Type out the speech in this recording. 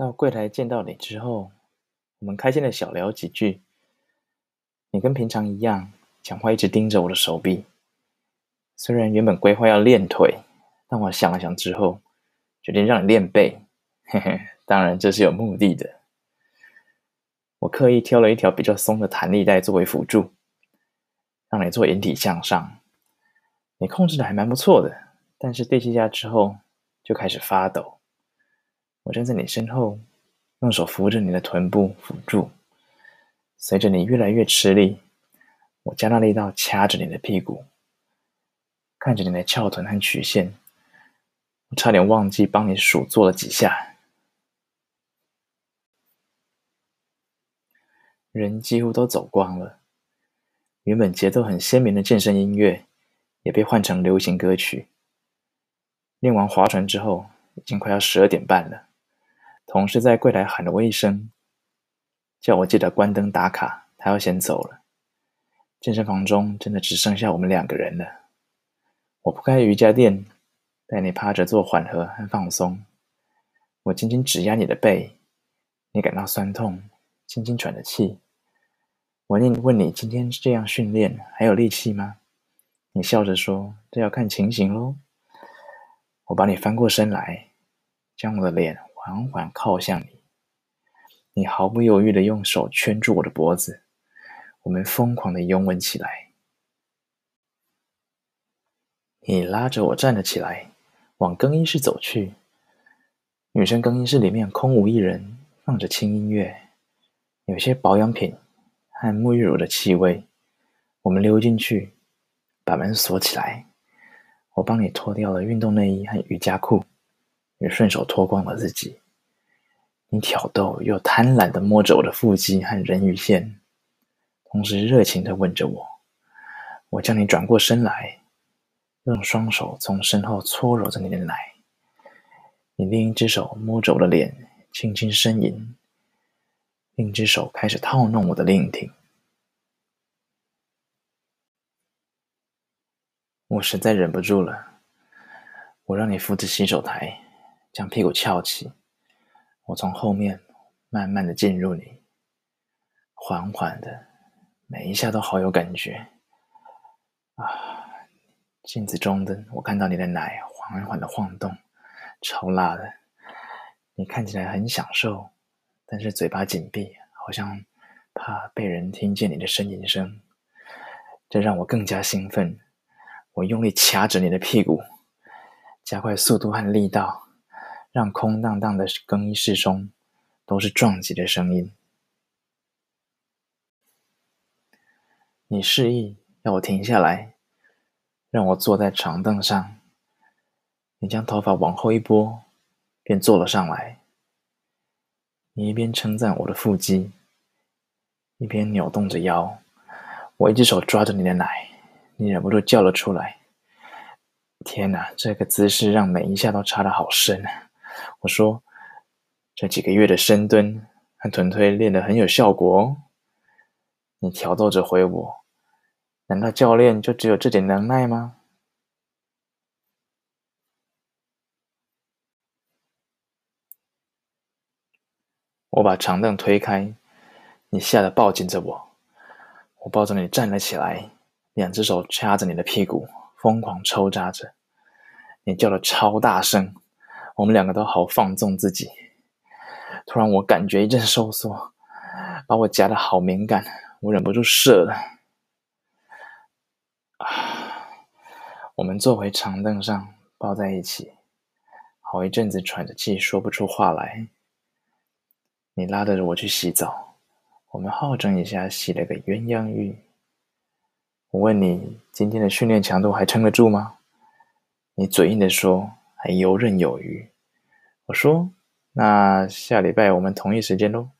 到柜台见到你之后，我们开心的小聊几句。你跟平常一样，讲话一直盯着我的手臂。虽然原本规划要练腿，但我想了想之后，决定让你练背。嘿嘿，当然这是有目的的。我刻意挑了一条比较松的弹力带作为辅助，让你做引体向上。你控制的还蛮不错的，但是对几下之后就开始发抖。我站在你身后，用手扶着你的臀部辅助。随着你越来越吃力，我加大力道掐着你的屁股，看着你的翘臀和曲线，我差点忘记帮你数做了几下。人几乎都走光了，原本节奏很鲜明的健身音乐也被换成流行歌曲。练完划船之后，已经快要十二点半了。同事在柜台喊了我一声，叫我记得关灯打卡，他要先走了。健身房中真的只剩下我们两个人了。我不开瑜伽垫，带你趴着做缓和和放松。我轻轻指压你的背，你感到酸痛。轻轻喘着气，我问问你今天这样训练还有力气吗？你笑着说：“这要看情形喽。”我把你翻过身来，将我的脸缓缓靠向你。你毫不犹豫地用手圈住我的脖子，我们疯狂地拥吻起来。你拉着我站了起来，往更衣室走去。女生更衣室里面空无一人，放着轻音乐。有些保养品和沐浴乳的气味，我们溜进去，把门锁起来。我帮你脱掉了运动内衣和瑜伽裤，也顺手脱光了自己。你挑逗又贪婪地摸着我的腹肌和人鱼线，同时热情地吻着我。我将你转过身来，用双手从身后搓揉着你的奶。你另一只手摸着我的脸，轻轻呻吟。另一只手开始套弄我的另挺，我实在忍不住了。我让你扶着洗手台，将屁股翘起。我从后面慢慢的进入你，缓缓的，每一下都好有感觉。啊，镜子中的我看到你的奶缓缓的晃动，超辣的。你看起来很享受。但是嘴巴紧闭，好像怕被人听见你的呻吟声，这让我更加兴奋。我用力掐着你的屁股，加快速度和力道，让空荡荡的更衣室中都是撞击的声音。你示意要我停下来，让我坐在长凳上。你将头发往后一拨，便坐了上来。你一边称赞我的腹肌，一边扭动着腰。我一只手抓着你的奶，你忍不住叫了出来。天哪，这个姿势让每一下都插得好深啊！我说，这几个月的深蹲和臀推练得很有效果哦。你挑逗着回我，难道教练就只有这点能耐吗？我把长凳推开，你吓得抱紧着我，我抱着你站了起来，两只手掐着你的屁股，疯狂抽扎着。你叫的超大声，我们两个都好放纵自己。突然，我感觉一阵收缩，把我夹得好敏感，我忍不住射了。啊！我们坐回长凳上，抱在一起，好一阵子喘着气，说不出话来。你拉着我去洗澡，我们好整一下洗了个鸳鸯浴。我问你今天的训练强度还撑得住吗？你嘴硬地说还游刃有余。我说那下礼拜我们同一时间喽。